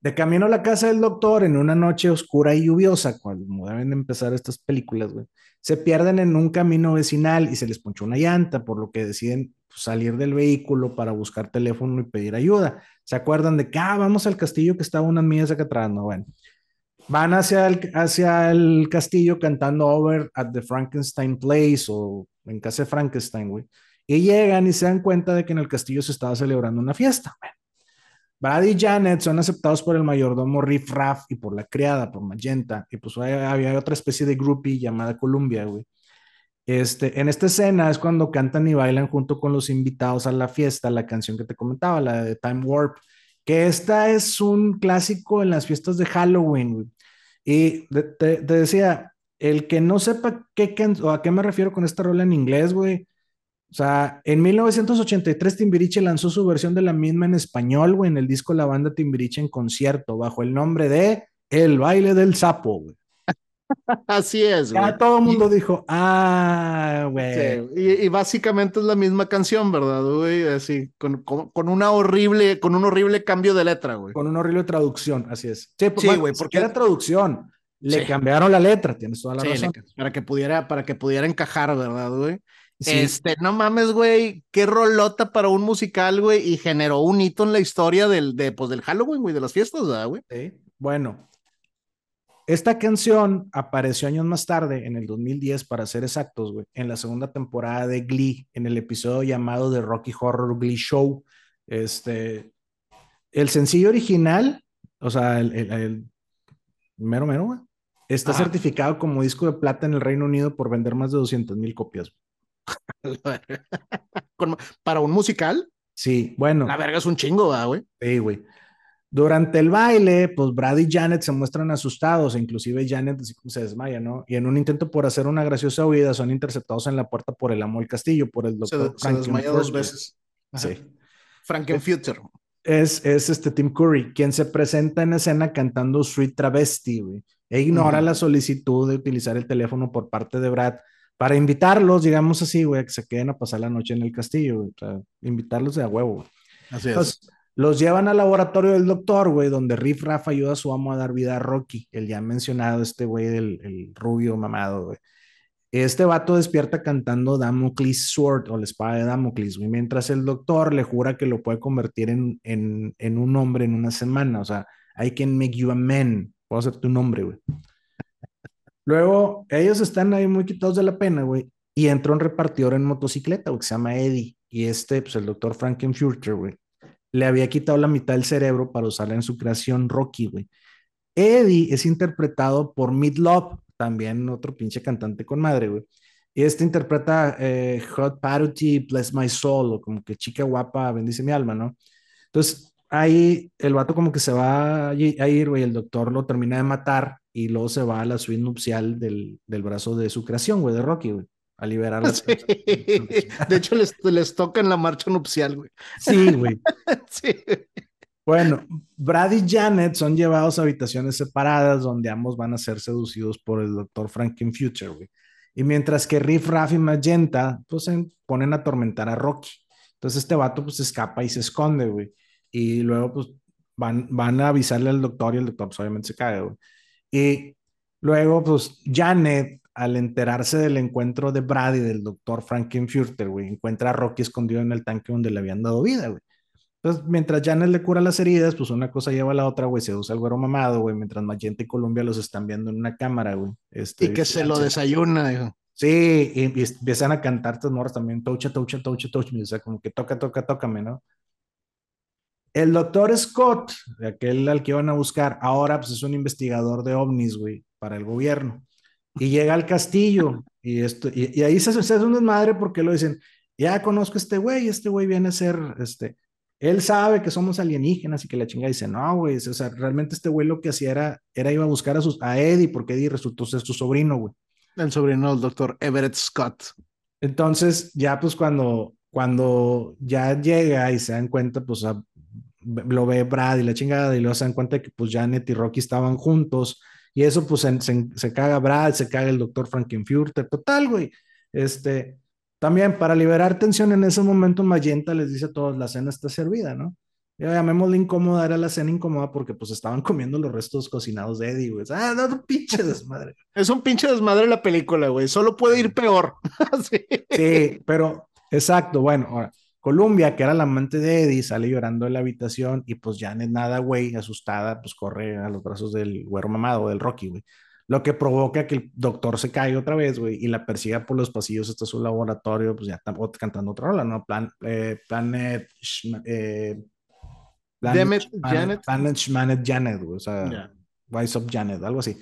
De camino a la casa del doctor, en una noche oscura y lluviosa, cuando deben empezar estas películas, güey, se pierden en un camino vecinal y se les ponchó una llanta, por lo que deciden pues, salir del vehículo para buscar teléfono y pedir ayuda. Se acuerdan de que, ah, vamos al castillo que estaba unas millas acá atrás, ¿no? Bueno, van hacia el, hacia el castillo cantando Over at the Frankenstein Place o en casa de Frankenstein, güey. Y llegan y se dan cuenta de que en el castillo se estaba celebrando una fiesta. Brad y Janet son aceptados por el mayordomo Riff Raff y por la criada, por Magenta. Y pues había otra especie de groupie llamada Columbia, güey. Este, en esta escena es cuando cantan y bailan junto con los invitados a la fiesta, la canción que te comentaba, la de Time Warp, que esta es un clásico en las fiestas de Halloween, güey. Y te, decía, el que no sepa qué o a qué me refiero con esta rola en inglés, güey. O sea, en 1983 Timbiriche lanzó su versión de la misma en español, güey, en el disco La Banda Timbiriche en concierto, bajo el nombre de El baile del sapo, güey. *laughs* Así es, güey. Ya todo el mundo dijo, ah, güey. y, básicamente es la misma canción, ¿verdad, güey? Así, con, con, una horrible, con un horrible cambio de letra, güey. Con una horrible traducción, así es. Sí, pues, güey, porque era traducción. Le cambiaron la letra, tienes toda la razón. para que pudiera, para que pudiera encajar, ¿verdad, güey? Este, no mames, güey, qué rolota para un musical, güey, y generó un hito en la historia del, de, pues, del Halloween, güey, de las fiestas, ¿verdad, güey? Sí. Bueno, esta canción apareció años más tarde, en el 2010, para ser exactos, güey, en la segunda temporada de Glee, en el episodio llamado The Rocky Horror Glee Show. Este, el sencillo original, o sea, el, mero mero, güey, está certificado como disco de plata en el Reino Unido por vender más de 200 mil copias. *laughs* Para un musical. Sí, bueno. La verga es un chingo, güey. Sí, güey. Durante el baile, pues Brad y Janet se muestran asustados, inclusive Janet se desmaya, ¿no? Y en un intento por hacer una graciosa huida, son interceptados en la puerta por el amo del castillo, por el doctor. Se, se desmaya dos veces. Sí. Frankenfuture. Es, es este Tim Curry, quien se presenta en escena cantando Sweet Travesti, güey. E ignora la solicitud de utilizar el teléfono por parte de Brad para invitarlos, digamos así, güey, a que se queden a pasar la noche en el castillo, O sea, invitarlos de a huevo, Así es. Los llevan al laboratorio del doctor, güey, donde Riff Raff ayuda a su amo a dar vida a Rocky, el ya mencionado, este güey, del el rubio mamado, güey. Este vato despierta cantando Damocles Sword o la espada de Damocles, güey, mientras el doctor le jura que lo puede convertir en, en, un hombre en una semana. O sea, I can make you a man. Puedo ser tu nombre, güey. Luego, ellos están ahí muy quitados de la pena, güey, y entra un repartidor en motocicleta, güey, que se llama Eddie. Y este, pues el doctor Frankenfurter, güey, le había quitado la mitad del cerebro para usarla en su creación Rocky, güey. Eddie es interpretado por Mid Love, también otro pinche cantante con madre, güey. Y este interpreta eh, Hot Party, Bless My Soul, o como que chica guapa, bendice mi alma, ¿no? Entonces, ahí el vato como que se va a ir, güey, el doctor lo termina de matar y luego se va a la suite nupcial del, del brazo de su creación, güey, de Rocky, güey a liberar *laughs* De hecho, les, les toca en la marcha nupcial, güey. Sí, güey. *laughs* sí. Bueno, Brad y Janet son llevados a habitaciones separadas donde ambos van a ser seducidos por el doctor Frankenfuture, güey. Y mientras que Riff, Raff y Magenta, pues se ponen a atormentar a Rocky. Entonces este vato pues escapa y se esconde, güey. Y luego pues van, van a avisarle al doctor y el doctor pues obviamente se cae, güey. Y luego pues Janet al enterarse del encuentro de Brad y del doctor Frankenfurter, güey, encuentra a Rocky escondido en el tanque donde le habían dado vida, güey. Entonces, mientras Janet le cura las heridas, pues una cosa lleva a la otra, güey, se usa el güero mamado, güey, mientras Magenta y Columbia los están viendo en una cámara, güey. Este, y que se lo desayuna, hijo. Sí, y, empiezan a cantar estas morras también, tocha, tocha, tocha, tocha, o sea, como que toca, toca, tócame, ¿no? El doctor Scott, aquel al que iban a buscar, ahora pues es un investigador de ovnis, güey, para el gobierno y llega al castillo y, esto, y, ahí se, hace un desmadre porque lo dicen, ya conozco a este güey, este güey viene a ser, este, él sabe que somos alienígenas y que la chinga dice, no, güey, o sea, realmente este güey lo que hacía era, era iba a buscar a, sus, a Eddie porque Eddie resultó ser su sobrino, güey. El sobrino del doctor Everett Scott. Entonces, ya pues cuando, cuando ya llega y se dan cuenta, pues lo ve Brad y la chingada y luego se dan cuenta que pues Janet y Rocky estaban juntos y eso, pues, se, se, caga Brad, se caga el doctor Frankenfurter, total, güey. Este, también para liberar tensión en ese momento, Magenta les dice a todos, la cena está servida, ¿no? Ya llamémosle incómoda, era la cena incómoda porque pues estaban comiendo los restos cocinados de Eddie, güey. Ah, no, no, pinche desmadre. *laughs* Es un pinche desmadre la película, güey. Solo puede ir peor. *laughs* sí. sí, pero exacto. Bueno, ahora, Columbia, que era la amante de Eddie, sale llorando de la habitación y pues Janet nada, güey, asustada, pues corre a los brazos del güero mamado, del Rocky, güey. Lo que provoca que el doctor se caiga otra vez, güey, y la persiga por los pasillos hasta su laboratorio, pues ya está cantando otra rola, ¿no? Plan, eh, Planet, eh, Planet, Janet. Planet Janet, güey, o sea, Rise of Janet, algo así.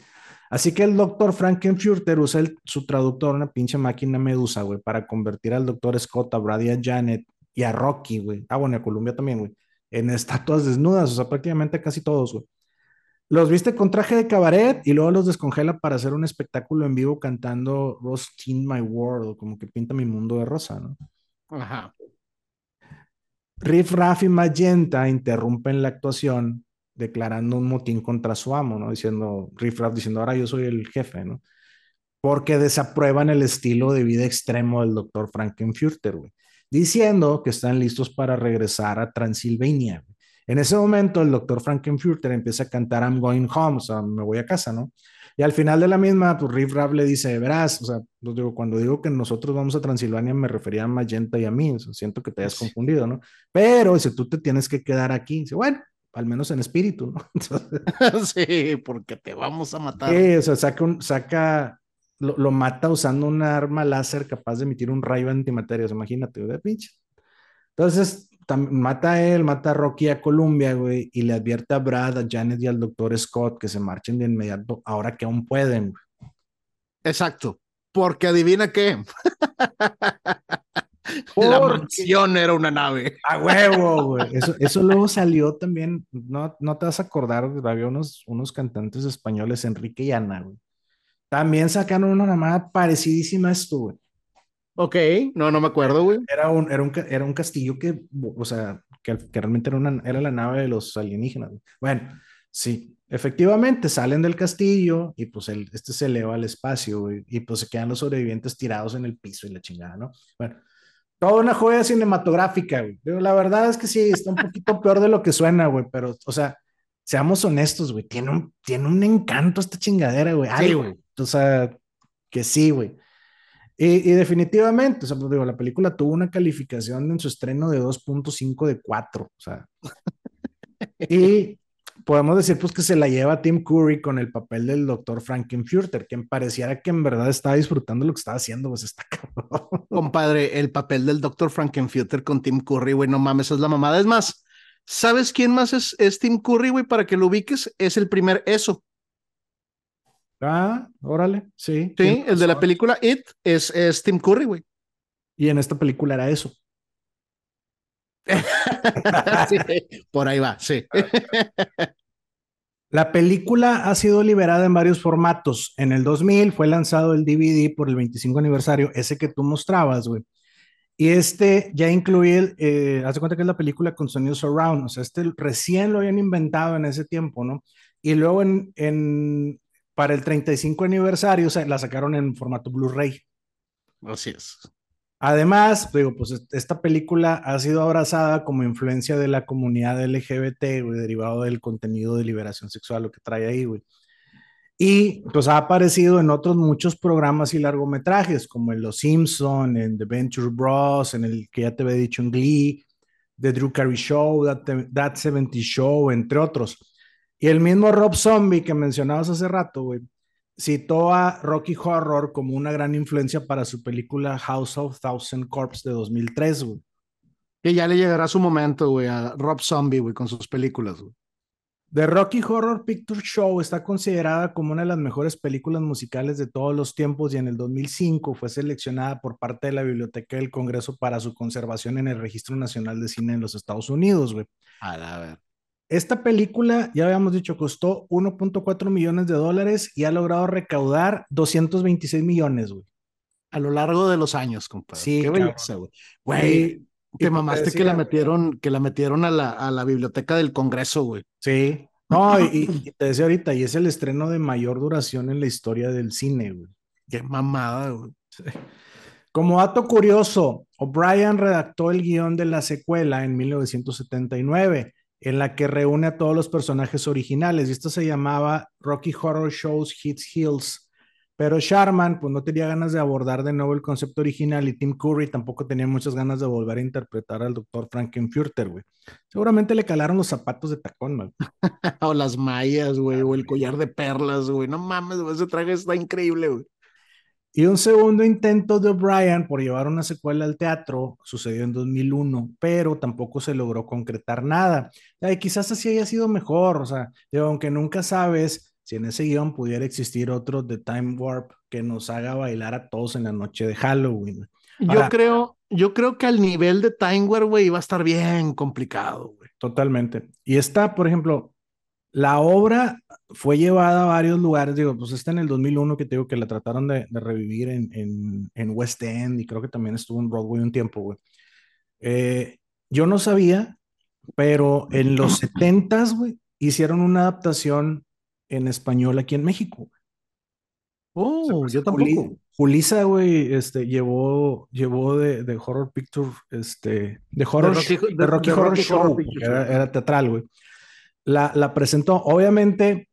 Así que el doctor Frankenfurter usa su traductor, una pinche máquina medusa, güey, para convertir al doctor Scott, a Brad y a Janet y a Rocky, güey. Ah, bueno, a Colombia también, güey. En estatuas desnudas, o sea, prácticamente casi todos, güey. Los viste con traje de cabaret y luego los descongela para hacer un espectáculo en vivo cantando Teen My World, como que pinta mi mundo de rosa, ¿no? Ajá. Riff Raff y Magenta interrumpen la actuación declarando un motín contra su amo, ¿no? Diciendo, Riff Raff diciendo, ahora yo soy el jefe, ¿no? Porque desaprueban el estilo de vida extremo del doctor Frankenfurter, güey diciendo que están listos para regresar a Transilvania. En ese momento, el doctor Frankenfurter empieza a cantar I'm going home, o sea, me voy a casa, ¿no? Y al final de la misma, pues Riff Raff le dice, verás, o sea, pues, digo, cuando digo que nosotros vamos a Transilvania, me refería a Magenta y a mí, siento que te hayas confundido, ¿no? Pero si tú te tienes que quedar aquí, dice, bueno, al menos en espíritu, ¿no? *laughs* *laughs* sí, porque te vamos a matar. Sí, o sea, saca, un, saca lo, mata usando un arma láser capaz de emitir un rayo antimateria, imagínate, de pinche. Entonces, mata a él, mata a Rocky a Columbia, güey, y le advierte a Brad, a Janet y al doctor Scott que se marchen de inmediato ahora que aún pueden. Exacto, porque adivina qué. *laughs* La mansión era una nave. A huevo, güey. Eso, eso luego salió también, no, no te vas a acordar, había unos, unos cantantes españoles, Enrique y Ana, güey. También sacaron una mamada parecidísima a esto, güey. Ok, no, no me acuerdo, güey. Era un, era un, era un castillo que, o sea, que, que realmente era, una, era la nave de los alienígenas. Güey. Bueno, sí, efectivamente salen del castillo y pues el, este se eleva al espacio güey, y pues se quedan los sobrevivientes tirados en el piso y la chingada, ¿no? Bueno, toda una joya cinematográfica, güey. Pero la verdad es que sí, está un poquito *laughs* peor de lo que suena, güey, pero, o sea, seamos honestos, güey, tiene un, tiene un encanto esta chingadera, güey. Sí, güey. O sea, que sí, güey. Y, y, definitivamente, o sea, pues digo, la película tuvo una calificación en su estreno de 2.5 de 4, o sea. *laughs* y podemos decir pues que se la lleva Tim Curry con el papel del doctor Frankenfurter, quien pareciera que en verdad estaba disfrutando lo que estaba haciendo, pues está *laughs* cabrón. Compadre, el papel del doctor Frankenfurter con Tim Curry, güey, no mames, es la mamada. Es más, ¿sabes quién más es, es Tim Curry, güey? Para que lo ubiques, es el primer eso. Ah, órale, sí. Sí, el de la película It es, es Tim Curry, güey. Y en esta película era eso. *laughs* sí, por ahí va, sí. La película ha sido liberada en varios formatos. En el 2000 fue lanzado el DVD por el 25 aniversario, ese que tú mostrabas, güey. Y este ya incluye, eh, hace cuenta que es la película con sonido surround, o sea, este recién lo habían inventado en ese tiempo, ¿no? Y luego en, en para el 35 aniversario o sea, la sacaron en formato Blu-ray. Así es. Además, digo, pues esta película ha sido abrazada como influencia de la comunidad LGBT, güey, derivado del contenido de liberación sexual, lo que trae ahí, güey. Y pues ha aparecido en otros muchos programas y largometrajes, como en Los Simpson, en The Venture Bros, en el que ya te había dicho en Glee, The Drew Carey Show, That, That 70 Show, entre otros. Y el mismo Rob Zombie que mencionabas hace rato, güey, citó a Rocky Horror como una gran influencia para su película House of Thousand Corps de 2003, güey. Que ya le llegará su momento, güey, a Rob Zombie, güey, con sus películas, güey. The Rocky Horror Picture Show está considerada como una de las mejores películas musicales de todos los tiempos y en el 2005 fue seleccionada por parte de la Biblioteca del Congreso para su conservación en el Registro Nacional de Cine en los Estados Unidos, güey. A ver. Esta película, ya habíamos dicho, costó 1.4 millones de dólares y ha logrado recaudar 226 millones, güey. A lo largo de los años, compadre. Sí, Qué belleza, güey. Güey, te mamaste que la metieron, que la metieron a la, a la biblioteca del Congreso, güey. Sí. No, y, y, te decía ahorita, y es el estreno de mayor duración en la historia del cine, güey. Qué mamada, güey. Como dato curioso, O'Brien redactó el guion de la secuela en 1979 en la que reúne a todos los personajes originales. Y esto se llamaba Rocky Horror Shows Hits Hills. Pero Sharman, pues no tenía ganas de abordar de nuevo el concepto original y Tim Curry tampoco tenía muchas ganas de volver a interpretar al doctor Frankenfurter, güey. Seguramente le calaron los zapatos de tacón, güey. *laughs* o las mallas, güey, o el collar de perlas, güey. No mames, ese traje está increíble, güey. Y un segundo intento de O'Brien por llevar una secuela al teatro sucedió en 2001, pero tampoco se logró concretar nada. Y quizás así haya sido mejor, o sea, aunque nunca sabes si en ese guion pudiera existir otro de Time Warp que nos haga bailar a todos en la noche de Halloween. yo creo, yo creo que al nivel de Time Warp, güey, iba a estar bien complicado, güey. Totalmente. Y está, por ejemplo, la obra fue llevada a varios lugares, digo, pues está en el 2001 que te digo que la trataron de, de revivir en, en, en, West End y creo que también estuvo en Broadway un tiempo, güey. Eh, yo no sabía, pero en los *clears throat* 70s, güey, hicieron una adaptación en español aquí en México. Oh, o sea, yo tampoco. Julisa, güey, este, llevó, llevó de, de, Horror Picture, este, de Horror, de Rocky, de, Rocky Horror, Rocky Show, Horror era, era, teatral, güey. La, la presentó, obviamente,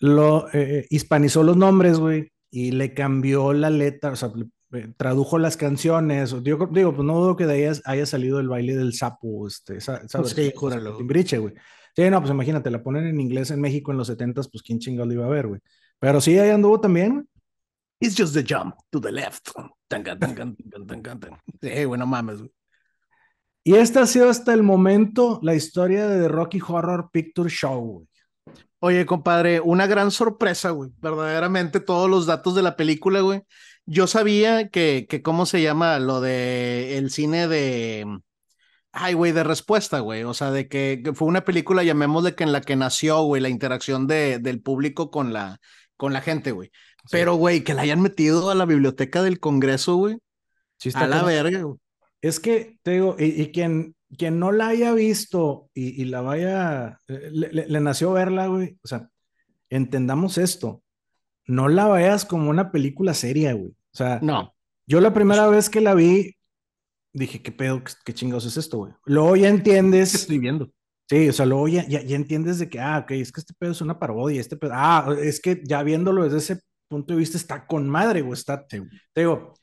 lo eh, hispanizó los nombres, güey, y le cambió la letra, o sea, eh, tradujo las canciones. Yo digo, pues no dudo que de ahí haya salido el baile del sapo, este, esa, esa sí, júralo. Timbriche, güey. Sí, no, pues imagínate, la ponen en inglés en México en los 70 pues quién chingado lo iba a ver, güey. Pero sí, ahí anduvo también, güey. It's just the jump to the left. Tangan, tangan, tangan, tangan. Sí, bueno, mames, güey. Y esta ha sido hasta el momento la historia de The Rocky Horror Picture Show, güey. Oye, compadre, una gran sorpresa, güey. Verdaderamente todos los datos de la película, güey. yo sabía que, que, ¿cómo se llama? Lo de el cine de, ay, güey, de respuesta, güey. O sea, de que, fue una película, llamémosle que en la que nació, güey, la interacción de, del público con la, con la gente, güey. Pero, güey, que la hayan metido a la biblioteca del Congreso, güey. Sí está a la verga, güey. Es que, te digo, y, quien, quien no la haya visto y, la vaya, eh, le, le nació verla, güey. O sea, entendamos esto no la veas como una película seria, güey. O sea, no. Yo la primera vez que la vi, dije, ¿qué pedo? ¿Qué, chingados es esto, güey? Luego ya entiendes. estoy viendo. Sí, o sea, luego ya, ya, entiendes de que, ah, ok, es que este pedo es una parodia, este pedo, ah, es que ya viéndolo desde ese punto de vista está con madre, güey, está, te digo,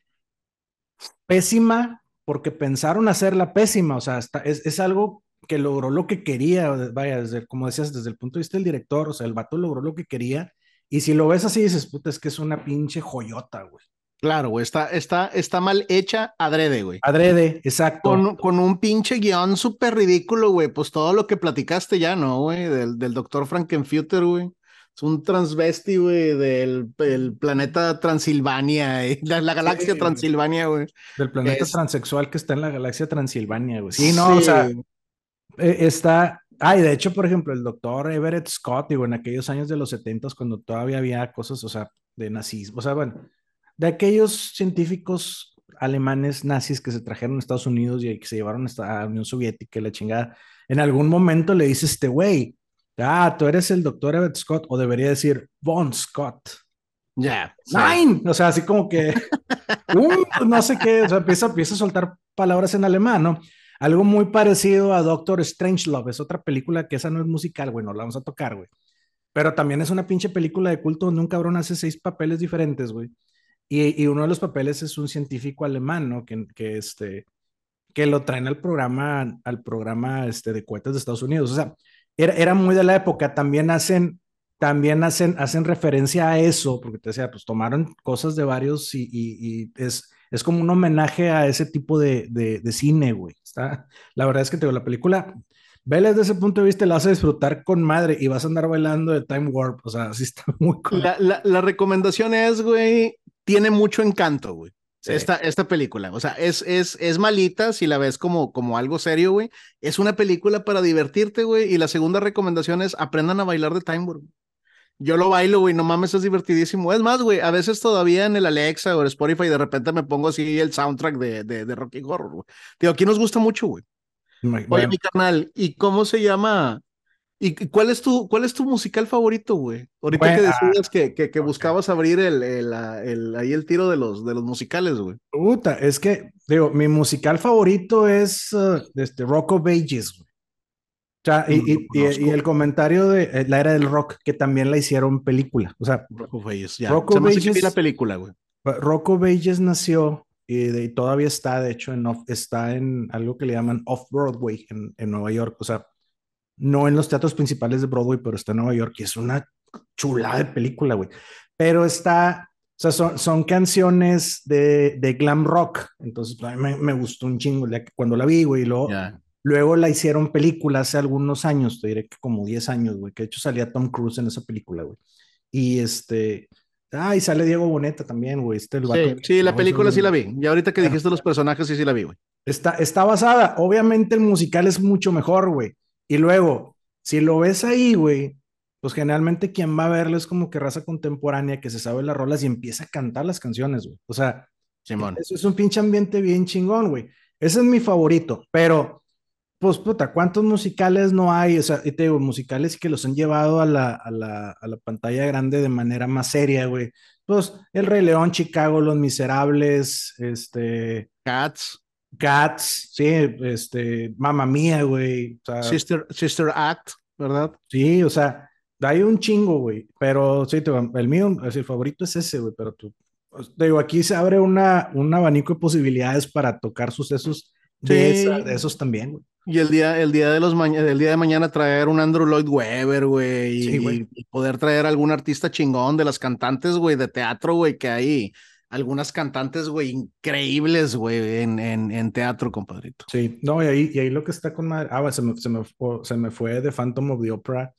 pésima porque pensaron hacerla pésima, o sea, está, es, es, algo que logró lo que quería, vaya, desde, como decías, desde el punto de vista del director, o sea, el vato logró lo que quería y si lo ves así, dices, puta, es que es una pinche joyota, güey. Claro, güey, está, está, está mal hecha adrede, güey. Adrede, exacto. Con, con un pinche guion súper ridículo, güey. Pues todo lo que platicaste ya, ¿no, güey? Del, del doctor Frankenfutter, güey. Es un transvesti, güey, del planeta Transilvania, eh, la, galaxia Transilvania, güey. Del planeta transexual que está en la galaxia Transilvania, güey. Sí, no, o sea, e, está, Ah, de hecho, por ejemplo, el doctor Everett Scott, digo, en aquellos años de los 70 cuando todavía había cosas, o sea, de nazismo, o sea, bueno, de aquellos científicos alemanes nazis que se trajeron a Estados Unidos y que se llevaron a la Unión Soviética y la chingada, en algún momento le dice este güey, ah, tú eres el doctor Everett Scott, o debería decir Von Scott. Ya. Yeah, O sea, así como que, *laughs* uh, no sé qué, o sea, empieza, empieza a soltar palabras en alemán, ¿no? Algo muy parecido a Doctor Strangelove, es otra película que esa no es musical, güey, no la vamos a tocar, güey. Pero también es una pinche película de culto donde un cabrón hace seis papeles diferentes, güey. Y, y, uno de los papeles es un científico alemán, ¿no? Que, que, este, que lo traen al programa, al programa este, de cohetes de Estados Unidos. O sea, era, era muy de la época. También hacen, también hacen, hacen referencia a eso, porque te decía, pues tomaron cosas de varios y, y, es, es como un homenaje a ese tipo de, de, cine, güey. Está, la verdad es que te digo, la película, vela desde ese punto de vista, la vas a disfrutar con madre y vas a andar bailando de Time Warp. O sea, *laughs* así está muy cool. La, la, recomendación es, güey, tiene mucho encanto, güey. Esta, esta película, o sea, es, es, es malita si la ves como, como algo serio, güey. Es una película para divertirte, güey. Y la segunda recomendación es aprendan a bailar de Time Warp. Yo lo bailo, güey, no mames, es divertidísimo. Es más, güey, a veces todavía en el Alexa o el Spotify de repente me pongo así el soundtrack de, de, de Rocky Horror, güey. Digo, aquí nos gusta mucho, güey. Oye, mi carnal, ¿y cómo se llama? ¿Y cuál es tu, cuál es tu musical favorito, güey? Ahorita que decías que, que, que buscabas abrir el, el, el, ahí el tiro de los, de los musicales, güey. Puta, es que, digo, mi musical favorito es uh, este, Rock of Ages, güey y, y, el comentario de eh, la era del rock, que también la hicieron película. O sea, Rock of Ages, ya. Rock of la película, güey. Rock of nació y, todavía está, de hecho, en está en algo que le llaman Off-Broadway en, en, Nueva York. O sea, no en los teatros principales de Broadway, pero está en Nueva York y es una chulada de película, güey. Pero está, o sea, son, son canciones de, de, glam rock. Entonces, a mí me, gustó un chingo cuando la vi, güey, y luego. Luego la hicieron película hace algunos años, te diré que como 10 años, güey, que de hecho salía Tom Cruise en esa película, güey. Y este, ah, y sale Diego Boneta también, güey. Este, sí, sí, la película sí la vi. Y ahorita que dijiste los personajes, sí, sí la vi, güey. Está, está basada, obviamente el musical es mucho mejor, güey. Y luego, si lo ves ahí, güey, pues generalmente quien va a verlo es como que raza contemporánea que se sabe las rolas y empieza a cantar las canciones, güey. O sea, eso es un pinche ambiente bien chingón, güey. Ese es mi favorito, pero pues puta, ¿cuántos musicales no hay? O sea, y te digo, musicales que los han llevado a la, a la, a la pantalla grande de manera más seria, güey. Pues El Rey León, Chicago, Los Miserables, este... Cats. Cats, sí, este, Mamma Mía, güey. Sister, Sister Act, ¿verdad? Sí, o sea, hay un chingo, güey. Pero sí, te, el mío, el favorito es ese, güey, pero tú, te digo, aquí se abre una, un abanico de posibilidades para tocar sucesos de, de esos también, güey. Y el día, el día de los el día de mañana traer un Andrew Lloyd Webber, güey, y, poder traer algún artista chingón de las cantantes, güey, de teatro, güey, que hay algunas cantantes, güey, increíbles, güey, en, en, en, teatro, compadrito. Sí, no, y ahí, y ahí lo que está con madre, ah, se me, se me, se me fue de Phantom of the Opera.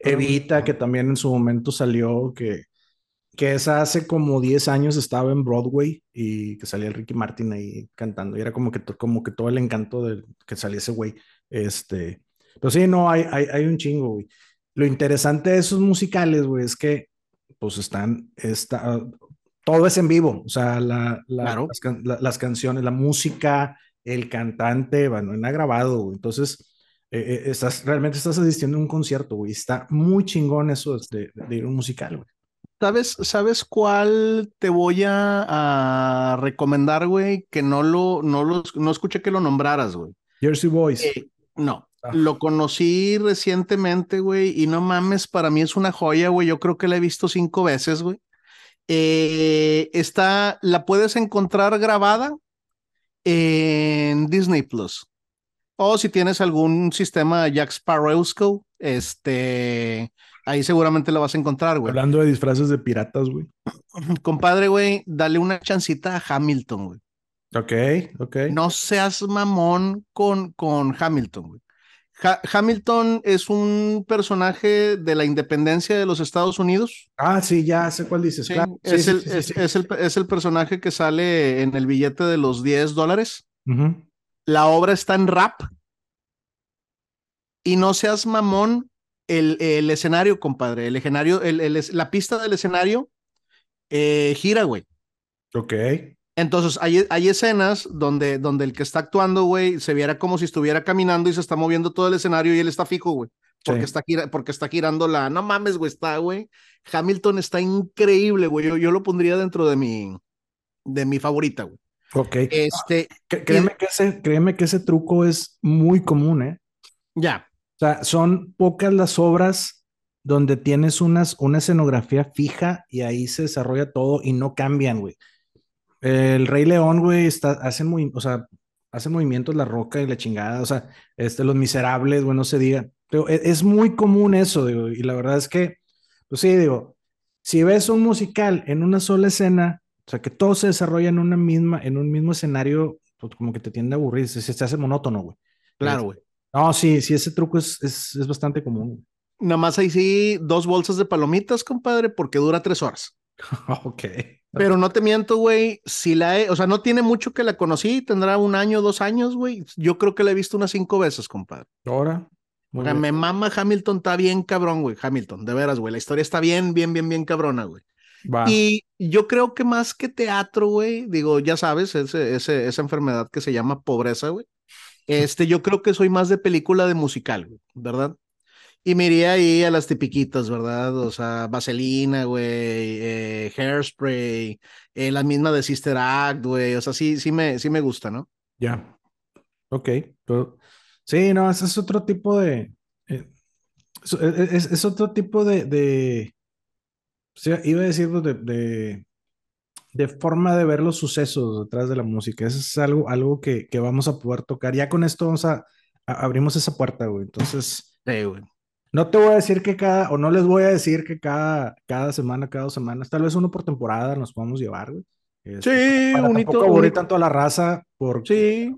Evita, que también en su momento salió, que que esa hace como 10 años estaba en Broadway y que salía el Ricky Martin ahí cantando. Y era como que, como que todo el encanto de que salía ese güey. Este, pero sí, no, hay, hay, hay un chingo, güey. Lo interesante de esos musicales, güey, es que pues están, está, todo es en vivo, o sea, la, las, las, canciones, la música, el cantante, bueno, ha grabado, güey. Entonces, eh, eh, estás, realmente estás asistiendo a un concierto, güey. Está muy chingón eso de, de ir a un musical, güey. ¿Sabes, ¿Sabes cuál te voy a, recomendar, güey? Que no lo, no lo, no escuché que lo nombraras, güey. Jersey Boys. Eh, no, ah. lo conocí recientemente, güey, y no mames, para mí es una joya, güey. Yo creo que la he visto cinco veces, güey. Eh, está, la puedes encontrar grabada en Disney Plus. O si tienes algún sistema Jack Sparrowsco, este, ahí seguramente la vas a encontrar, güey. Hablando de disfraces de piratas, güey. *clears throat* Compadre, güey, dale una chancita a Hamilton, güey. Ok, ok. No seas mamón con, con Hamilton, güey. Hamilton es un personaje de la independencia de los Estados Unidos. Ah, sí, ya sé cuál dices. claro. es, el, es, el, personaje que sale en el billete de los 10 dólares. La obra está en rap. Y no seas mamón el, el escenario, compadre. El escenario, el, la pista del escenario eh, gira, güey. Ok. Entonces, hay, hay escenas donde, donde el que está actuando, güey, se viera como si estuviera caminando y se está moviendo todo el escenario y él está fijo, güey. Porque, está, porque está girando la. No mames, güey, está, güey. Hamilton está increíble, güey. Yo, yo lo pondría dentro de mi, de mi favorita, güey. Ok. Este, créeme, que ese, créeme que ese truco es muy común, ¿eh? Ya. O sea, son pocas las obras donde tienes unas, una escenografía fija y ahí se desarrolla todo y no cambian, güey. El Rey León, güey, está, hacen muy, o sea, hacen movimientos la roca y la chingada, o sea, este, los miserables, güey, no se diga. Pero es, es, muy común eso, digo, y la verdad es que, pues sí, digo, si ves un musical en una sola escena, o sea, que todo se desarrolla en una misma, en un mismo escenario, pues como que te tiende a aburrir, se, se hace monótono, güey. Claro, güey. No, sí, sí, ese truco es, es, es bastante común. Nada más ahí sí, dos bolsas de palomitas, compadre, porque dura tres horas. *laughs* ok. Pero no te miento, güey, si la he, o sea, no tiene mucho que la conocí, tendrá un año, dos años, güey. Yo creo que la he visto unas cinco veces, compadre. Ahora. me mama Hamilton, está bien cabrón, güey. Hamilton, de veras, güey. La historia está bien, bien, bien, bien cabrona, güey. Y yo creo que más que teatro, güey, digo, ya sabes, ese, ese, esa enfermedad que se llama pobreza, güey. Este, yo creo que soy más de película de musical, güey, ¿verdad? Y me iría ahí a las tipiquitas, ¿verdad? O sea, Vaselina, güey, eh, Hairspray, eh, la misma de Sister Act, güey. O sea, sí, sí me, sí me gusta, ¿no? Ya. Ok. sí, no, ese es otro tipo de. Eh, es, otro tipo de. de o sea, iba a decir de, de, de, forma de ver los sucesos detrás de la música. Eso es algo, algo que, que vamos a poder tocar. Ya con esto vamos a, abrimos esa puerta, güey. Entonces. Sí, güey. No te voy a decir que cada, o no les voy a decir que cada, cada semana, cada dos semanas, tal vez uno por temporada nos podamos llevar, güey. Este, sí, bonito. Tampoco aburrir tanto a la raza. Sí.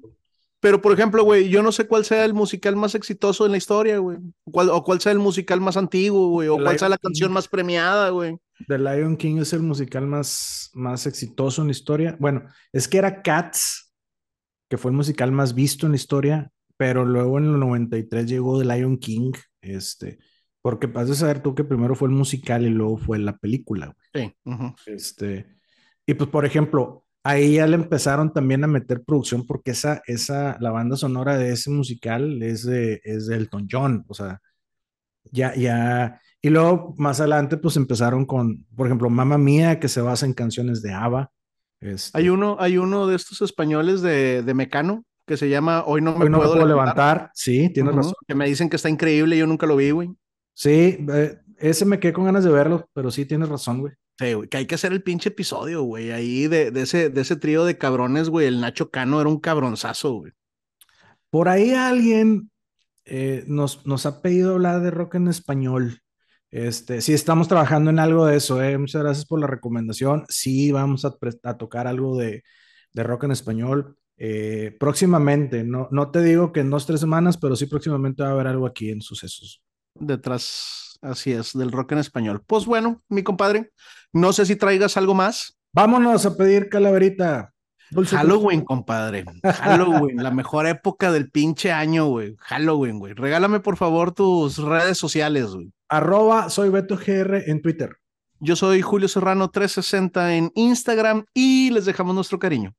Pero, por ejemplo, güey, yo no sé cuál sea el musical más exitoso en la historia, güey. o cuál sea el musical más antiguo, güey. O cuál sea la canción más premiada, güey. The Lion King es el musical más, más exitoso en la historia. Bueno, es que era Cats, que fue el musical más visto en la historia, pero luego en el 93 llegó The Lion King, este, porque vas a saber tú que primero fue el musical y luego fue la película. Sí. Este, y pues, por ejemplo, ahí ya le empezaron también a meter producción porque esa, esa, la banda sonora de ese musical es de, es de Elton John, o sea, ya, ya, y luego más adelante pues empezaron con, por ejemplo, Mamma Mía, que se basa en canciones de ABBA. Este hay uno, hay uno de estos españoles de, de Mecano, que se llama Hoy no me, puedo, levantar. Sí, tienes razón. Que me dicen que está increíble, yo nunca lo vi, güey. Sí, eh, ese me quedé con ganas de verlo, pero sí tienes razón, güey. Sí, güey, que hay que hacer el pinche episodio, güey. Ahí de, de, ese, de ese trío de cabrones, güey. El Nacho Cano era un cabronzazo, güey. Por ahí alguien eh, nos, nos ha pedido hablar de rock en español. Este, sí, estamos trabajando en algo de eso, eh. Muchas gracias por la recomendación. Sí, vamos a, a tocar algo de, de rock en español. Eh, próximamente, no, no te digo que en dos, tres semanas, pero sí próximamente va a haber algo aquí en Sucesos. Detrás así es, del rock en español. Pues bueno, mi compadre, no sé si traigas algo más. Vámonos a pedir calaverita. Halloween, compadre. *laughs* Halloween, la mejor época del pinche año, güey. Halloween, güey. Regálame por favor tus redes sociales, güey. Arroba soy Beto GR en Twitter. Yo soy Julio Serrano 360 en Instagram y les dejamos nuestro cariño.